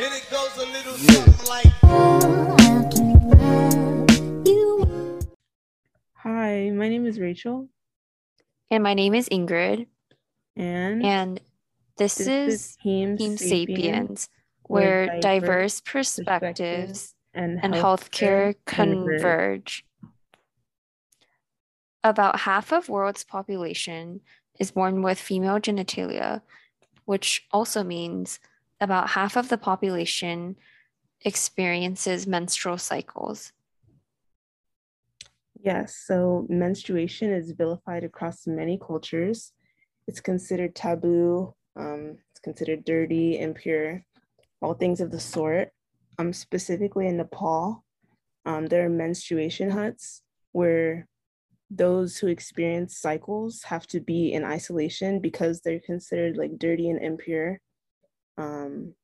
And it goes a little something like. Hi, my name is Rachel, And my name is Ingrid, and and this, this is is Heme Team Sapiens, Sapiens, where where diverse diverse perspectives and, and healthcare converge. converge. About half of world's population is born with female genitalia, which also means about half of the population experiences menstrual cycles. Yes, so menstruation is vilified across many cultures. It's considered taboo, um, it's considered dirty, impure, all things of the sort. Um, specifically in Nepal, um, there are menstruation huts where those who experience cycles have to be in isolation because they're considered like dirty and impure. Um,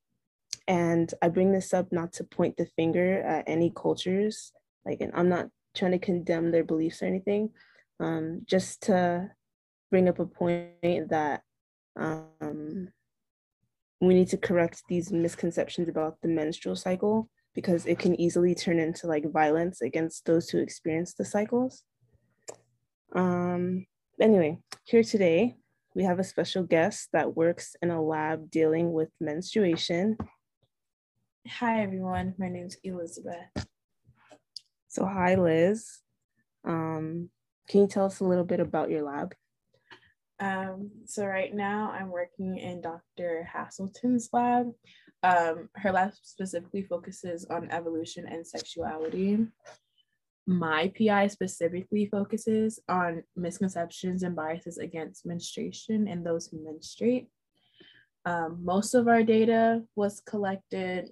and I bring this up not to point the finger at any cultures, like, and I'm not trying to condemn their beliefs or anything, um, just to bring up a point that um, we need to correct these misconceptions about the menstrual cycle because it can easily turn into like violence against those who experience the cycles. Um, anyway, here today we have a special guest that works in a lab dealing with menstruation. Hi everyone, my name's Elizabeth. So, hi, Liz. Um, can you tell us a little bit about your lab? Um, so right now I'm working in Dr. Haselton's lab. Um, her lab specifically focuses on evolution and sexuality. My PI specifically focuses on misconceptions and biases against menstruation and those who menstruate. Um, most of our data was collected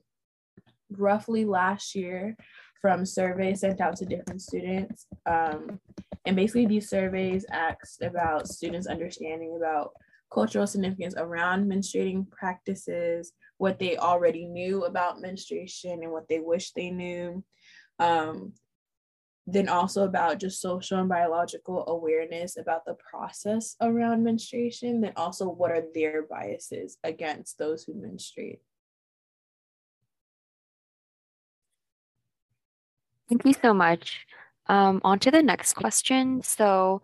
roughly last year from surveys sent out to different students. Um, and basically, these surveys asked about students' understanding about cultural significance around menstruating practices, what they already knew about menstruation, and what they wish they knew. Um, then also about just social and biological awareness about the process around menstruation. Then also, what are their biases against those who menstruate? Thank you so much. Um, on to the next question. So,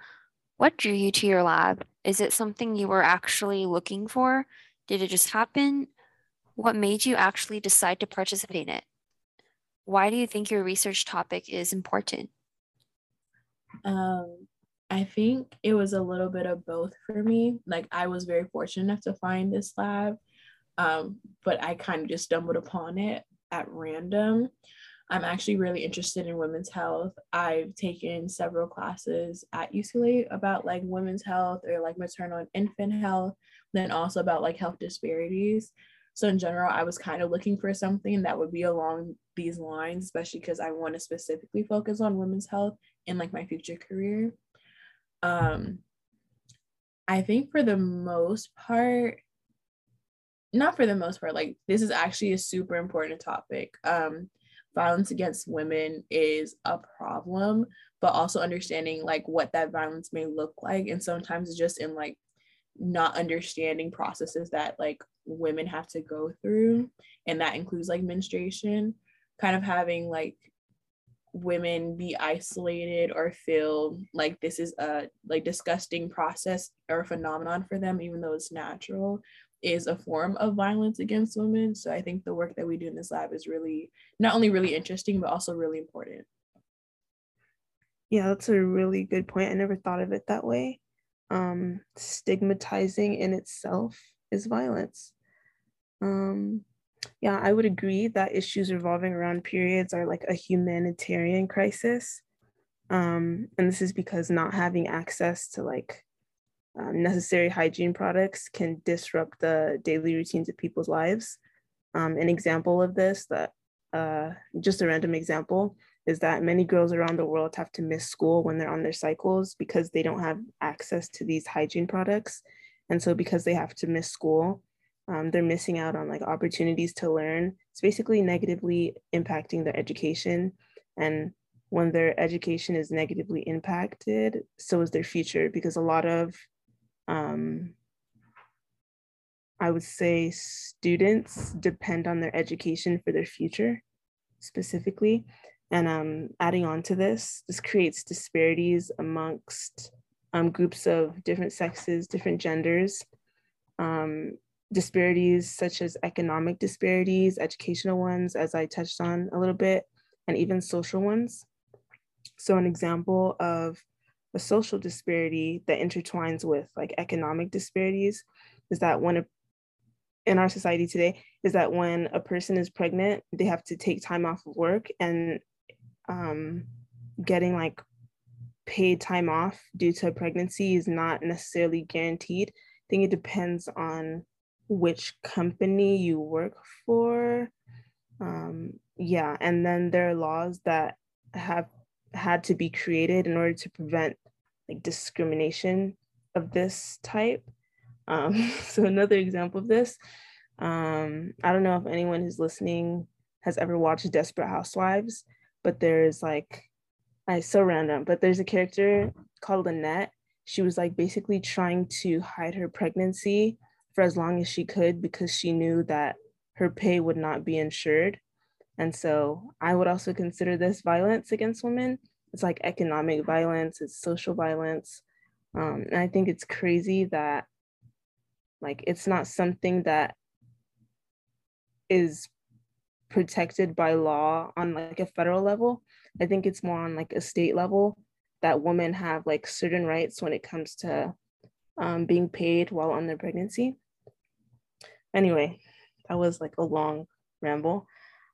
what drew you to your lab? Is it something you were actually looking for? Did it just happen? What made you actually decide to participate in it? Why do you think your research topic is important? Um, I think it was a little bit of both for me. Like I was very fortunate enough to find this lab, um, but I kind of just stumbled upon it at random. I'm actually really interested in women's health. I've taken several classes at UCLA about like women's health or like maternal and infant health, then also about like health disparities. So in general, I was kind of looking for something that would be along these lines, especially because I want to specifically focus on women's health in like my future career. Um, I think for the most part, not for the most part, like this is actually a super important topic. Um, violence against women is a problem, but also understanding like what that violence may look like. And sometimes just in like not understanding processes that like women have to go through. And that includes like menstruation, kind of having like women be isolated or feel like this is a like disgusting process or phenomenon for them even though it's natural is a form of violence against women so i think the work that we do in this lab is really not only really interesting but also really important Yeah, that's a really good point. I never thought of it that way. Um, stigmatizing in itself is violence. Um, yeah, I would agree that issues revolving around periods are like a humanitarian crisis. Um, and this is because not having access to like um, necessary hygiene products can disrupt the daily routines of people's lives. Um, an example of this, that uh, just a random example, is that many girls around the world have to miss school when they're on their cycles because they don't have access to these hygiene products. And so, because they have to miss school, um, they're missing out on like opportunities to learn. It's basically negatively impacting their education. And when their education is negatively impacted, so is their future because a lot of um, I would say students depend on their education for their future specifically. And um, adding on to this, this creates disparities amongst um, groups of different sexes, different genders, um, disparities such as economic disparities, educational ones, as I touched on a little bit, and even social ones. So, an example of a social disparity that intertwines with like economic disparities is that when a, in our society today is that when a person is pregnant, they have to take time off of work and um, getting like paid time off due to pregnancy is not necessarily guaranteed. I think it depends on which company you work for. Um, yeah, and then there are laws that have had to be created in order to prevent like discrimination of this type. Um, so another example of this, um, I don't know if anyone who's listening has ever watched Desperate Housewives, but there's like, I so random, but there's a character called Lynette. She was like basically trying to hide her pregnancy for as long as she could because she knew that her pay would not be insured. And so I would also consider this violence against women. It's like economic violence, it's social violence. Um, and I think it's crazy that like it's not something that is protected by law on like a federal level. I think it's more on like a state level that women have like certain rights when it comes to um, being paid while on their pregnancy. Anyway, that was like a long ramble.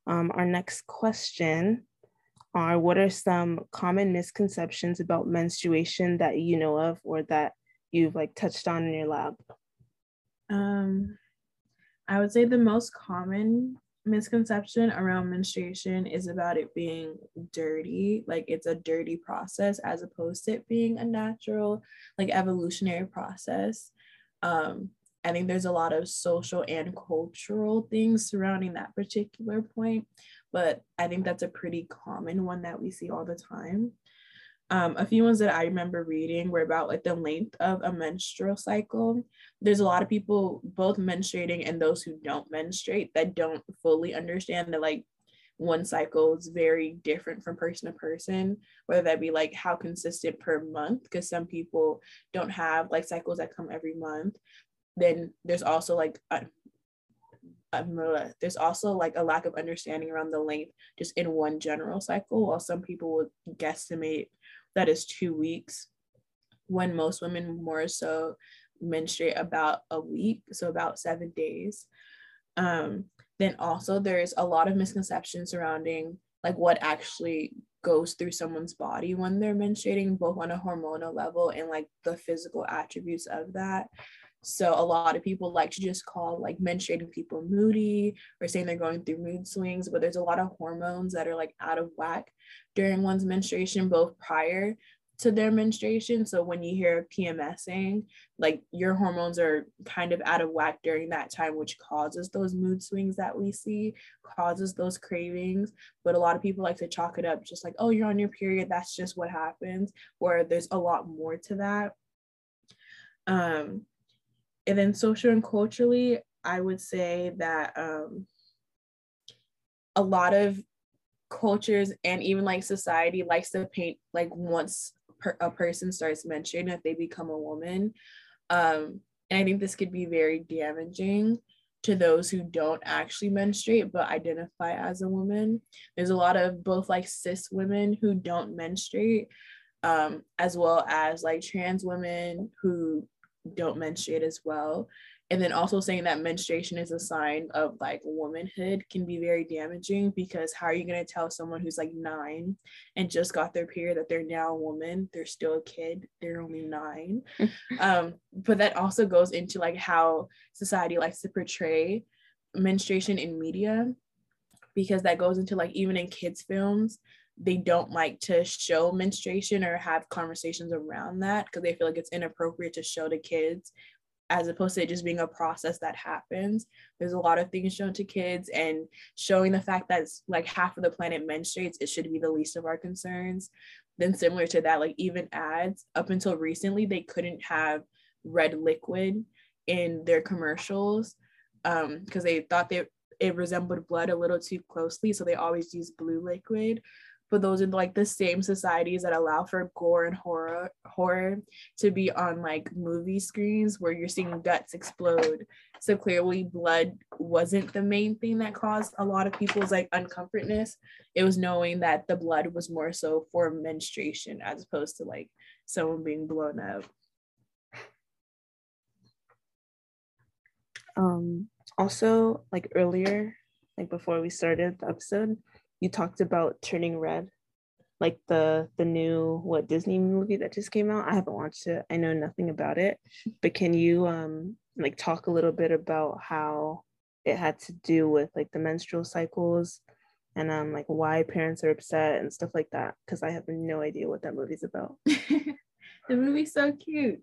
Um, our next question are what are some common misconceptions about menstruation that you know of or that you've like touched on in your lab? Um, I would say the most common misconception around menstruation is about it being dirty like it's a dirty process as opposed to it being a natural like evolutionary process um i think there's a lot of social and cultural things surrounding that particular point but i think that's a pretty common one that we see all the time um, a few ones that I remember reading were about like the length of a menstrual cycle. There's a lot of people, both menstruating and those who don't menstruate, that don't fully understand that like one cycle is very different from person to person, whether that be like how consistent per month, because some people don't have like cycles that come every month. Then there's also like a, a, there's also like a lack of understanding around the length just in one general cycle, while some people would guesstimate that is two weeks when most women more so menstruate about a week so about seven days. Um, then also there's a lot of misconceptions surrounding like what actually goes through someone's body when they're menstruating both on a hormonal level and like the physical attributes of that so a lot of people like to just call like menstruating people moody or saying they're going through mood swings, but there's a lot of hormones that are like out of whack during one's menstruation, both prior to their menstruation. So when you hear PMSing, like your hormones are kind of out of whack during that time, which causes those mood swings that we see, causes those cravings. But a lot of people like to chalk it up just like, oh, you're on your period. That's just what happens. Where there's a lot more to that. Um, and then social and culturally, I would say that um, a lot of cultures and even like society likes to paint like once per- a person starts mentioning that they become a woman. Um, and I think this could be very damaging to those who don't actually menstruate but identify as a woman. There's a lot of both like cis women who don't menstruate, um, as well as like trans women who don't menstruate as well. And then also saying that menstruation is a sign of like womanhood can be very damaging because how are you going to tell someone who's like nine and just got their period that they're now a woman they're still a kid they're only nine? Um, but that also goes into like how society likes to portray menstruation in media because that goes into like even in kids films they don't like to show menstruation or have conversations around that because they feel like it's inappropriate to show to kids as opposed to it just being a process that happens. There's a lot of things shown to kids, and showing the fact that like half of the planet menstruates, it should be the least of our concerns. Then, similar to that, like even ads up until recently, they couldn't have red liquid in their commercials um because they thought they it resembled blood a little too closely so they always use blue liquid but those are like the same societies that allow for gore and horror horror to be on like movie screens where you're seeing guts explode. So clearly blood wasn't the main thing that caused a lot of people's like uncomfortness. It was knowing that the blood was more so for menstruation as opposed to like someone being blown up. Um, also, like earlier, like before we started the episode, you talked about Turning Red, like the the new what Disney movie that just came out. I haven't watched it. I know nothing about it, but can you um like talk a little bit about how it had to do with like the menstrual cycles and um like why parents are upset and stuff like that because I have no idea what that movie's about. the movie's so cute.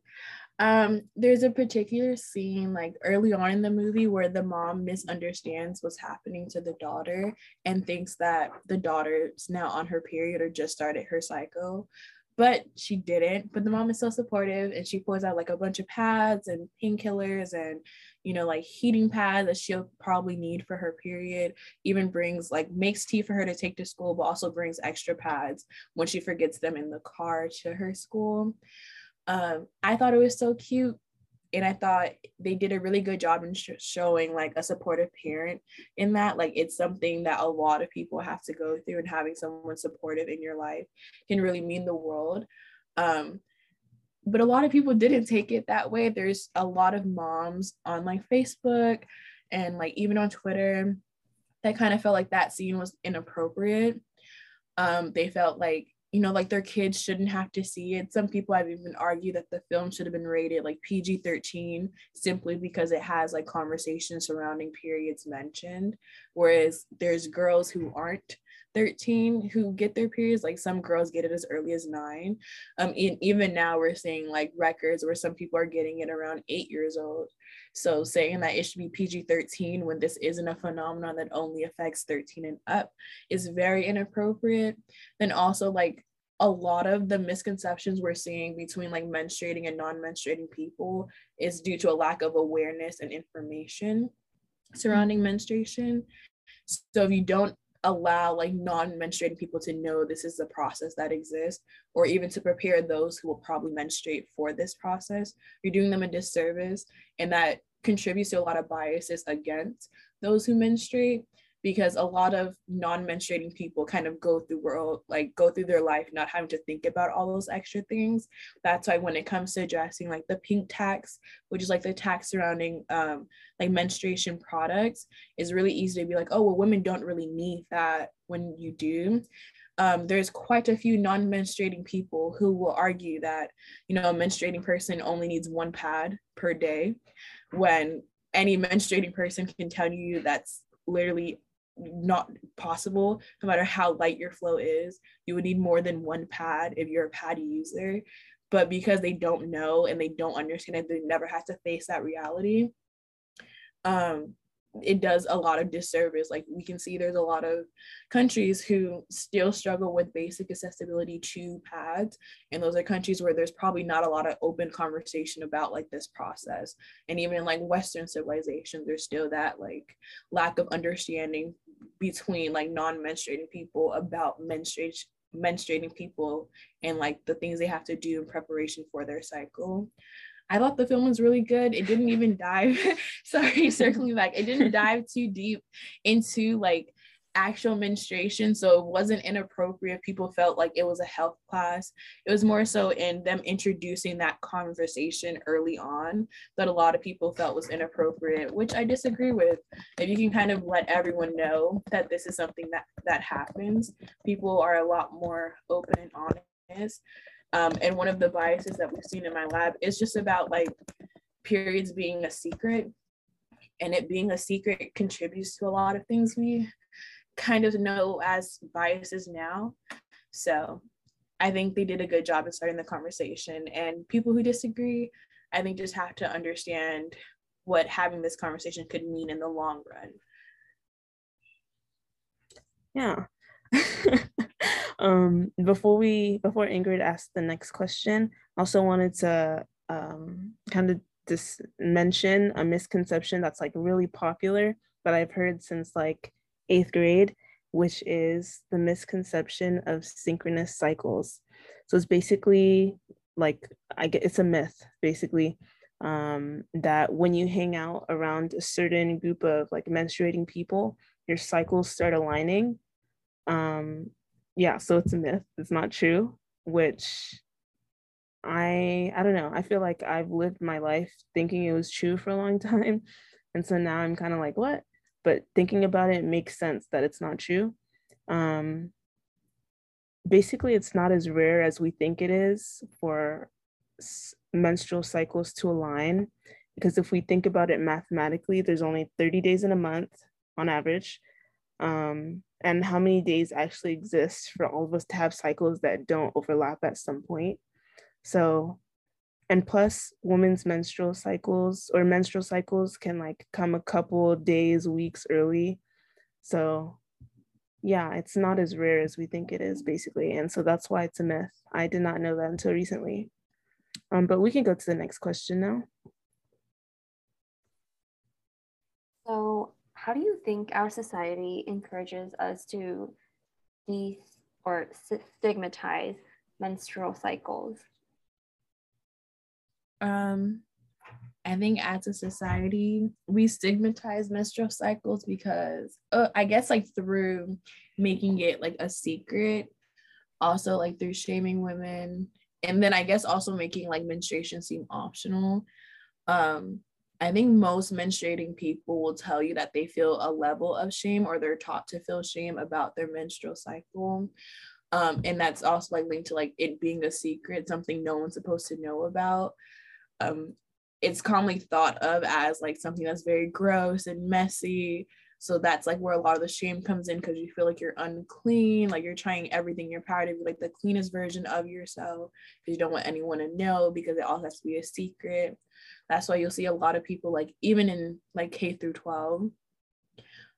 Um, there's a particular scene like early on in the movie where the mom misunderstands what's happening to the daughter and thinks that the daughter's now on her period or just started her cycle. But she didn't. But the mom is so supportive and she pulls out like a bunch of pads and painkillers and, you know, like heating pads that she'll probably need for her period. Even brings like makes tea for her to take to school, but also brings extra pads when she forgets them in the car to her school. Um, I thought it was so cute. And I thought they did a really good job in sh- showing like a supportive parent in that. Like it's something that a lot of people have to go through, and having someone supportive in your life can really mean the world. Um, but a lot of people didn't take it that way. There's a lot of moms on like Facebook and like even on Twitter that kind of felt like that scene was inappropriate. Um, they felt like you know, like their kids shouldn't have to see it. Some people have even argued that the film should have been rated like PG 13 simply because it has like conversations surrounding periods mentioned. Whereas there's girls who aren't 13 who get their periods like some girls get it as early as nine um and even now we're seeing like records where some people are getting it around eight years old so saying that it should be pg-13 when this isn't a phenomenon that only affects 13 and up is very inappropriate. Then also like a lot of the misconceptions we're seeing between like menstruating and non-menstruating people is due to a lack of awareness and information surrounding menstruation. So if you don't allow like non-menstruating people to know this is the process that exists or even to prepare those who will probably menstruate for this process. You're doing them a disservice and that contributes to a lot of biases against those who menstruate because a lot of non-menstruating people kind of go through world like go through their life not having to think about all those extra things. That's why when it comes to addressing like the pink tax which is like the tax surrounding um like menstruation products is really easy to be like oh well women don't really need that when you do. Um, there's quite a few non-menstruating people who will argue that you know a menstruating person only needs one pad per day when any menstruating person can tell you that's literally not possible no matter how light your flow is you would need more than one pad if you're a pad user. But because they don't know and they don't understand it they never have to face that reality um it does a lot of disservice. Like we can see there's a lot of countries who still struggle with basic accessibility to pads and those are countries where there's probably not a lot of open conversation about like this process. And even in like western civilizations there's still that like lack of understanding between like non-menstruating people about menstruation menstruating people and like the things they have to do in preparation for their cycle I thought the film was really good. It didn't even dive, sorry, circling back, it didn't dive too deep into like actual menstruation. So it wasn't inappropriate. People felt like it was a health class. It was more so in them introducing that conversation early on that a lot of people felt was inappropriate, which I disagree with. If you can kind of let everyone know that this is something that that happens, people are a lot more open and honest. Um, and one of the biases that we've seen in my lab is just about like periods being a secret. And it being a secret contributes to a lot of things we kind of know as biases now. So I think they did a good job in starting the conversation. And people who disagree, I think just have to understand what having this conversation could mean in the long run. Yeah. um, before we before Ingrid asked the next question, I also wanted to um, kind of just mention a misconception that's like really popular that I've heard since like eighth grade, which is the misconception of synchronous cycles. So it's basically like I get it's a myth basically um, that when you hang out around a certain group of like menstruating people, your cycles start aligning. Um, yeah, so it's a myth. It's not true, which I I don't know. I feel like I've lived my life thinking it was true for a long time. And so now I'm kind of like, what? But thinking about it, it makes sense that it's not true. Um, basically, it's not as rare as we think it is for s- menstrual cycles to align. Because if we think about it mathematically, there's only 30 days in a month on average. Um, and how many days actually exist for all of us to have cycles that don't overlap at some point. So, and plus, women's menstrual cycles or menstrual cycles can like come a couple days, weeks early. So, yeah, it's not as rare as we think it is, basically. And so that's why it's a myth. I did not know that until recently. Um, but we can go to the next question now. So, how do you think our society encourages us to de or stigmatize menstrual cycles? Um, I think as a society, we stigmatize menstrual cycles because uh, I guess like through making it like a secret, also like through shaming women, and then I guess also making like menstruation seem optional. Um, I think most menstruating people will tell you that they feel a level of shame or they're taught to feel shame about their menstrual cycle. Um, and that's also like linked to like it being a secret, something no one's supposed to know about um, it's commonly thought of as like something that's very gross and messy. So that's like where a lot of the shame comes in because you feel like you're unclean, like you're trying everything in your power to be like the cleanest version of yourself because you don't want anyone to know because it all has to be a secret. That's why you'll see a lot of people like even in like K through 12,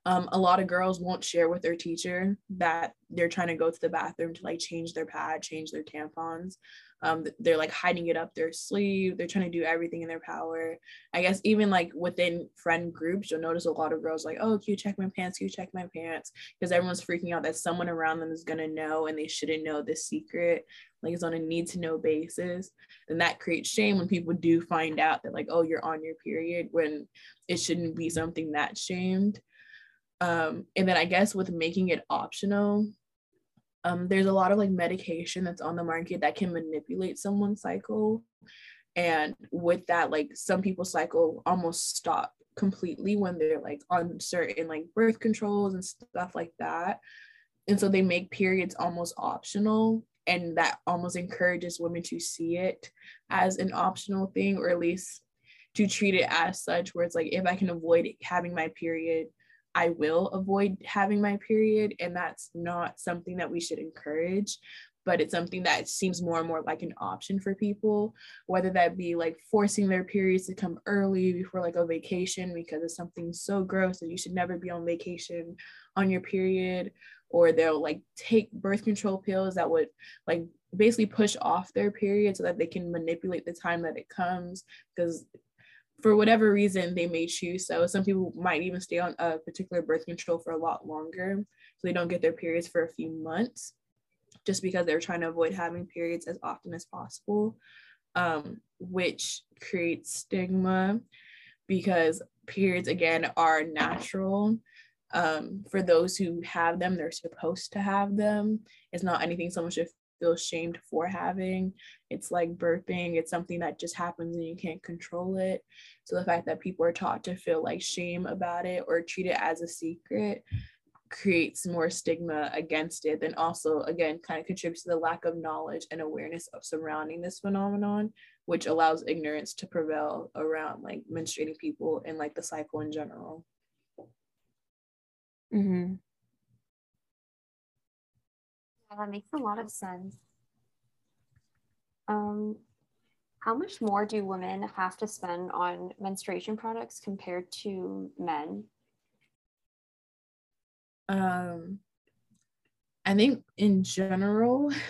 um, a lot of girls won't share with their teacher that they're trying to go to the bathroom to like change their pad, change their tampons. Um, they're like hiding it up their sleeve. They're trying to do everything in their power. I guess even like within friend groups, you'll notice a lot of girls like, oh, can you check my pants? Can you check my pants? Because everyone's freaking out that someone around them is gonna know and they shouldn't know this secret. Like it's on a need to know basis. And that creates shame when people do find out that like, oh, you're on your period when it shouldn't be something that shamed. Um, and then I guess with making it optional, um, there's a lot of like medication that's on the market that can manipulate someone's cycle. And with that, like some people's cycle almost stop completely when they're like on certain like birth controls and stuff like that. And so they make periods almost optional. And that almost encourages women to see it as an optional thing, or at least to treat it as such, where it's like, if I can avoid having my period, I will avoid having my period. And that's not something that we should encourage, but it's something that seems more and more like an option for people, whether that be like forcing their periods to come early before like a vacation because it's something so gross that you should never be on vacation on your period, or they'll like take birth control pills that would like basically push off their period so that they can manipulate the time that it comes because for whatever reason they may choose so. Some people might even stay on a particular birth control for a lot longer so they don't get their periods for a few months just because they're trying to avoid having periods as often as possible um, which creates stigma because periods again are natural um, for those who have them they're supposed to have them. It's not anything someone should feel shamed for having. It's like birthing, it's something that just happens and you can't control it. So the fact that people are taught to feel like shame about it or treat it as a secret creates more stigma against it then also again kind of contributes to the lack of knowledge and awareness of surrounding this phenomenon which allows ignorance to prevail around like menstruating people and like the cycle in general Mm-hmm. Yeah, that makes a lot of sense. Um, how much more do women have to spend on menstruation products compared to men? um i think in general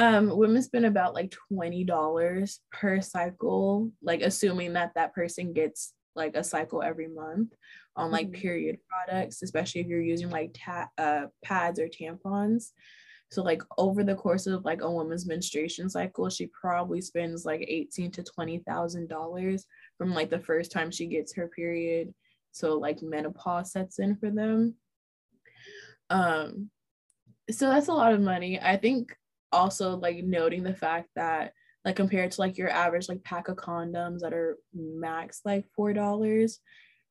Um, women spend about like twenty dollars per cycle, like assuming that that person gets like a cycle every month on like Mhm. period products, especially if you're using like ta- uh, pads or tampons. So like over the course of like a woman's menstruation cycle, she probably spends like eighteen to twenty thousand dollars from like the first time she gets her period. So like menopause sets in for them. Um, so that's a lot of money. I think also like noting the fact that like compared to like your average like pack of condoms that are max like four dollars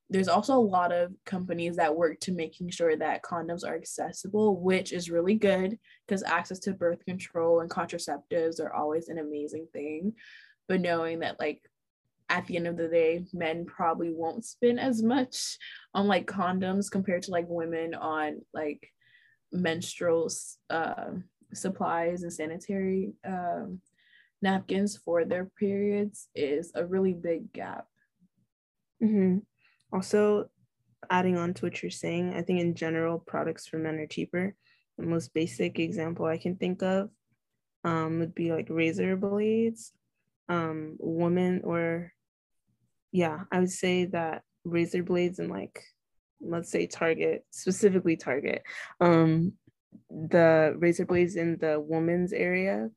there's also a lot of companies that work to making sure that condoms are accessible which is really good because access to birth control and contraceptives are always an amazing thing but knowing that like at the end of the day men probably won't spend as much on like condoms compared to like women on like menstrual uh, supplies and sanitary um, napkins for their periods is a really big gap. hmm Also, adding on to what you're saying, I think in general, products for men are cheaper. The most basic example I can think of um, would be like razor blades. Um, women or, yeah, I would say that razor blades and like, let's say Target, specifically Target, um, the razor blades in the woman's area,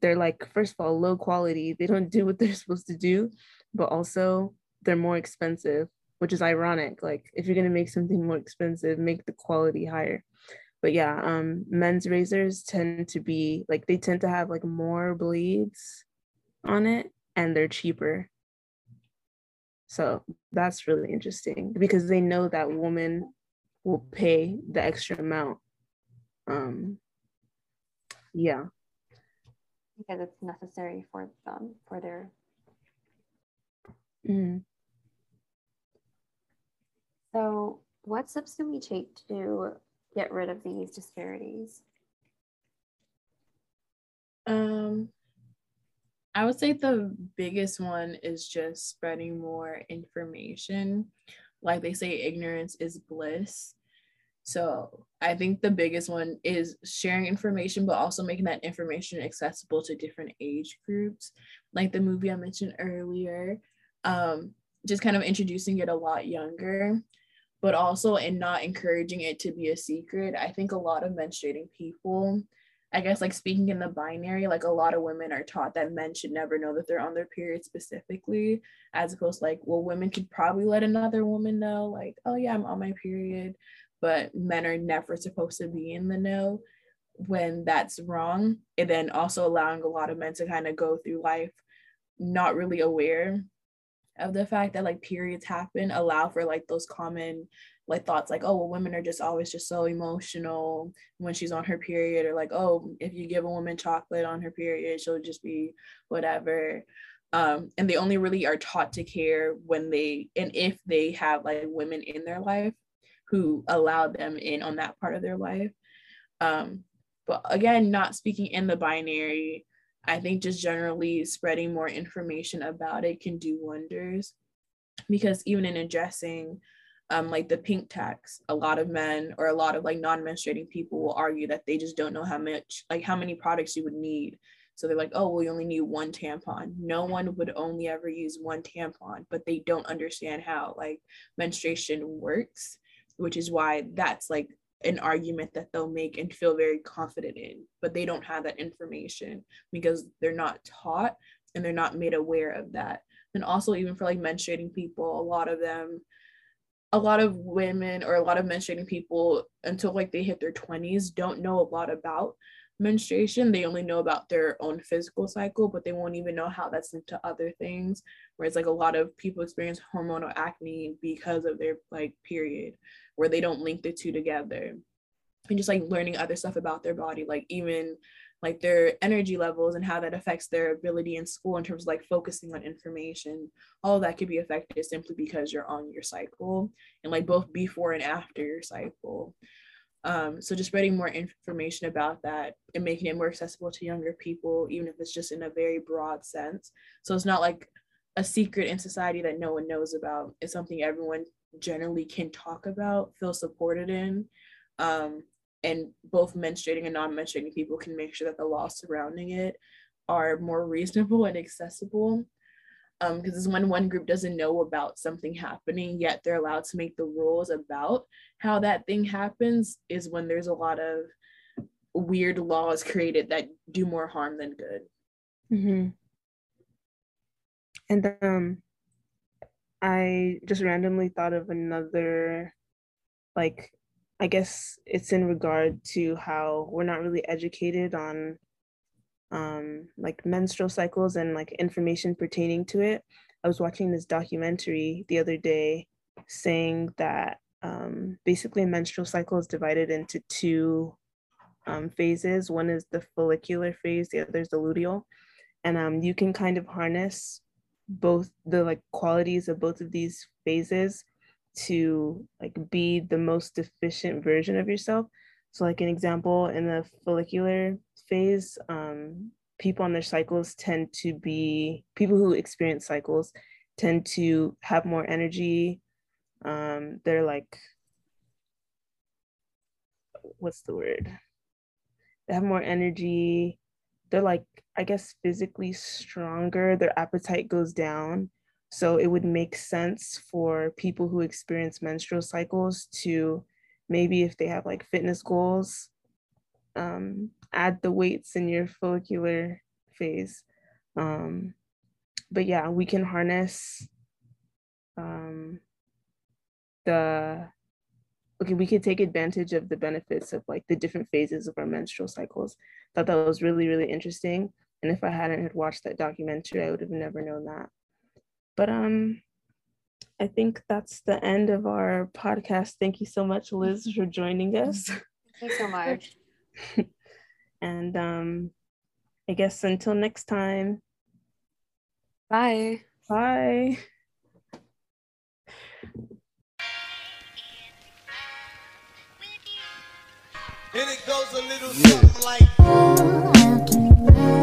they're like, first of all, low quality. They don't do what they're supposed to do, but also they're more expensive which is ironic. Like if you're gonna make something more expensive, make the quality higher. But yeah, um, men's razors tend to be like they tend to have like more blades on it, and they're cheaper. So that's really interesting because they know that woman will pay the extra amount. Um, yeah. Because it's necessary for them for their Mhm. So, what steps can we take to get rid of these disparities? Um, I would say the biggest one is just spreading more information. Like they say, ignorance is bliss. So I think the biggest one is sharing information, but also making that information accessible to different age groups. Like the movie I mentioned earlier, um, just kind of introducing it a lot younger, but also in not encouraging it to be a secret. I think a lot of menstruating people I guess like speaking in the binary, like a lot of women are taught that men should never know that they're on their period specifically, as opposed to like, well, women could probably let another woman know, like, oh yeah, I'm on my period, but men are never supposed to be in the know when that's wrong. And then also allowing a lot of men to kind of go through life not really aware of the fact that like periods happen, allow for like those common like thoughts like oh well women are just always just so emotional when she's on her period or like oh if you give a woman chocolate on her period she'll just be whatever. Um, and they only really are taught to care when they and if they have like women in their life who allow them in on that part of their life. Um, but again not speaking in the binary i think just generally spreading more information about it can do wonders because even in addressing um, like the pink tax, a lot of men or a lot of like non-menstruating people will argue that they just don't know how much, like how many products you would need. So they're like, oh, well, you only need one tampon. No one would only ever use one tampon, but they don't understand how like menstruation works, which is why that's like an argument that they'll make and feel very confident in, but they don't have that information because they're not taught and they're not made aware of that. And also, even for like menstruating people, a lot of them a lot of women or a lot of menstruating people until like they hit their 20s don't know a lot about menstruation they only know about their own physical cycle but they won't even know how that's linked to other things. Whereas like a lot of people experience hormonal acne because of their like period where they don't link the two together. And just like learning other stuff about their body like even like their energy levels and how that affects their ability in school in terms of like focusing on information all that could be affected simply because you're on your cycle and like both before and after your cycle um, so just spreading more information about that and making it more accessible to younger people even if it's just in a very broad sense. So it's not like a secret in society that no one knows about. It's something everyone generally can talk about feel supported in. Um, and both menstruating and non-menstruating people can make sure that the laws surrounding it are more reasonable and accessible because um, when one group doesn't know about something happening yet they're allowed to make the rules about how that thing happens is when there's a lot of weird laws created that do more harm than good mm-hmm. and um i just randomly thought of another like i guess it's in regard to how we're not really educated on um, like menstrual cycles and like information pertaining to it. I was watching this documentary the other day saying that um, basically a menstrual cycle is divided into two um, phases. One is the follicular phase, the other is the luteal. And um, you can kind of harness both the like qualities of both of these phases to like be the most efficient version of yourself. So like an example in the follicular phase, um, people on their cycles tend to be people who experience cycles tend to have more energy. Um, they're like, what's the word? They have more energy. They're like, I guess, physically stronger. Their appetite goes down. So it would make sense for people who experience menstrual cycles to maybe if they have like fitness goals, um, add the weights in your follicular phase. Um, but yeah, we can harness um, the okay, we can take advantage of the benefits of like the different phases of our menstrual cycles. Thought that was really, really interesting. And if I hadn't had watched that documentary, I would have never known that. But um I think that's the end of our podcast. Thank you so much, Liz, for joining us. Thank you so much. and um, I guess until next time. Bye. Bye. And it goes a little something like.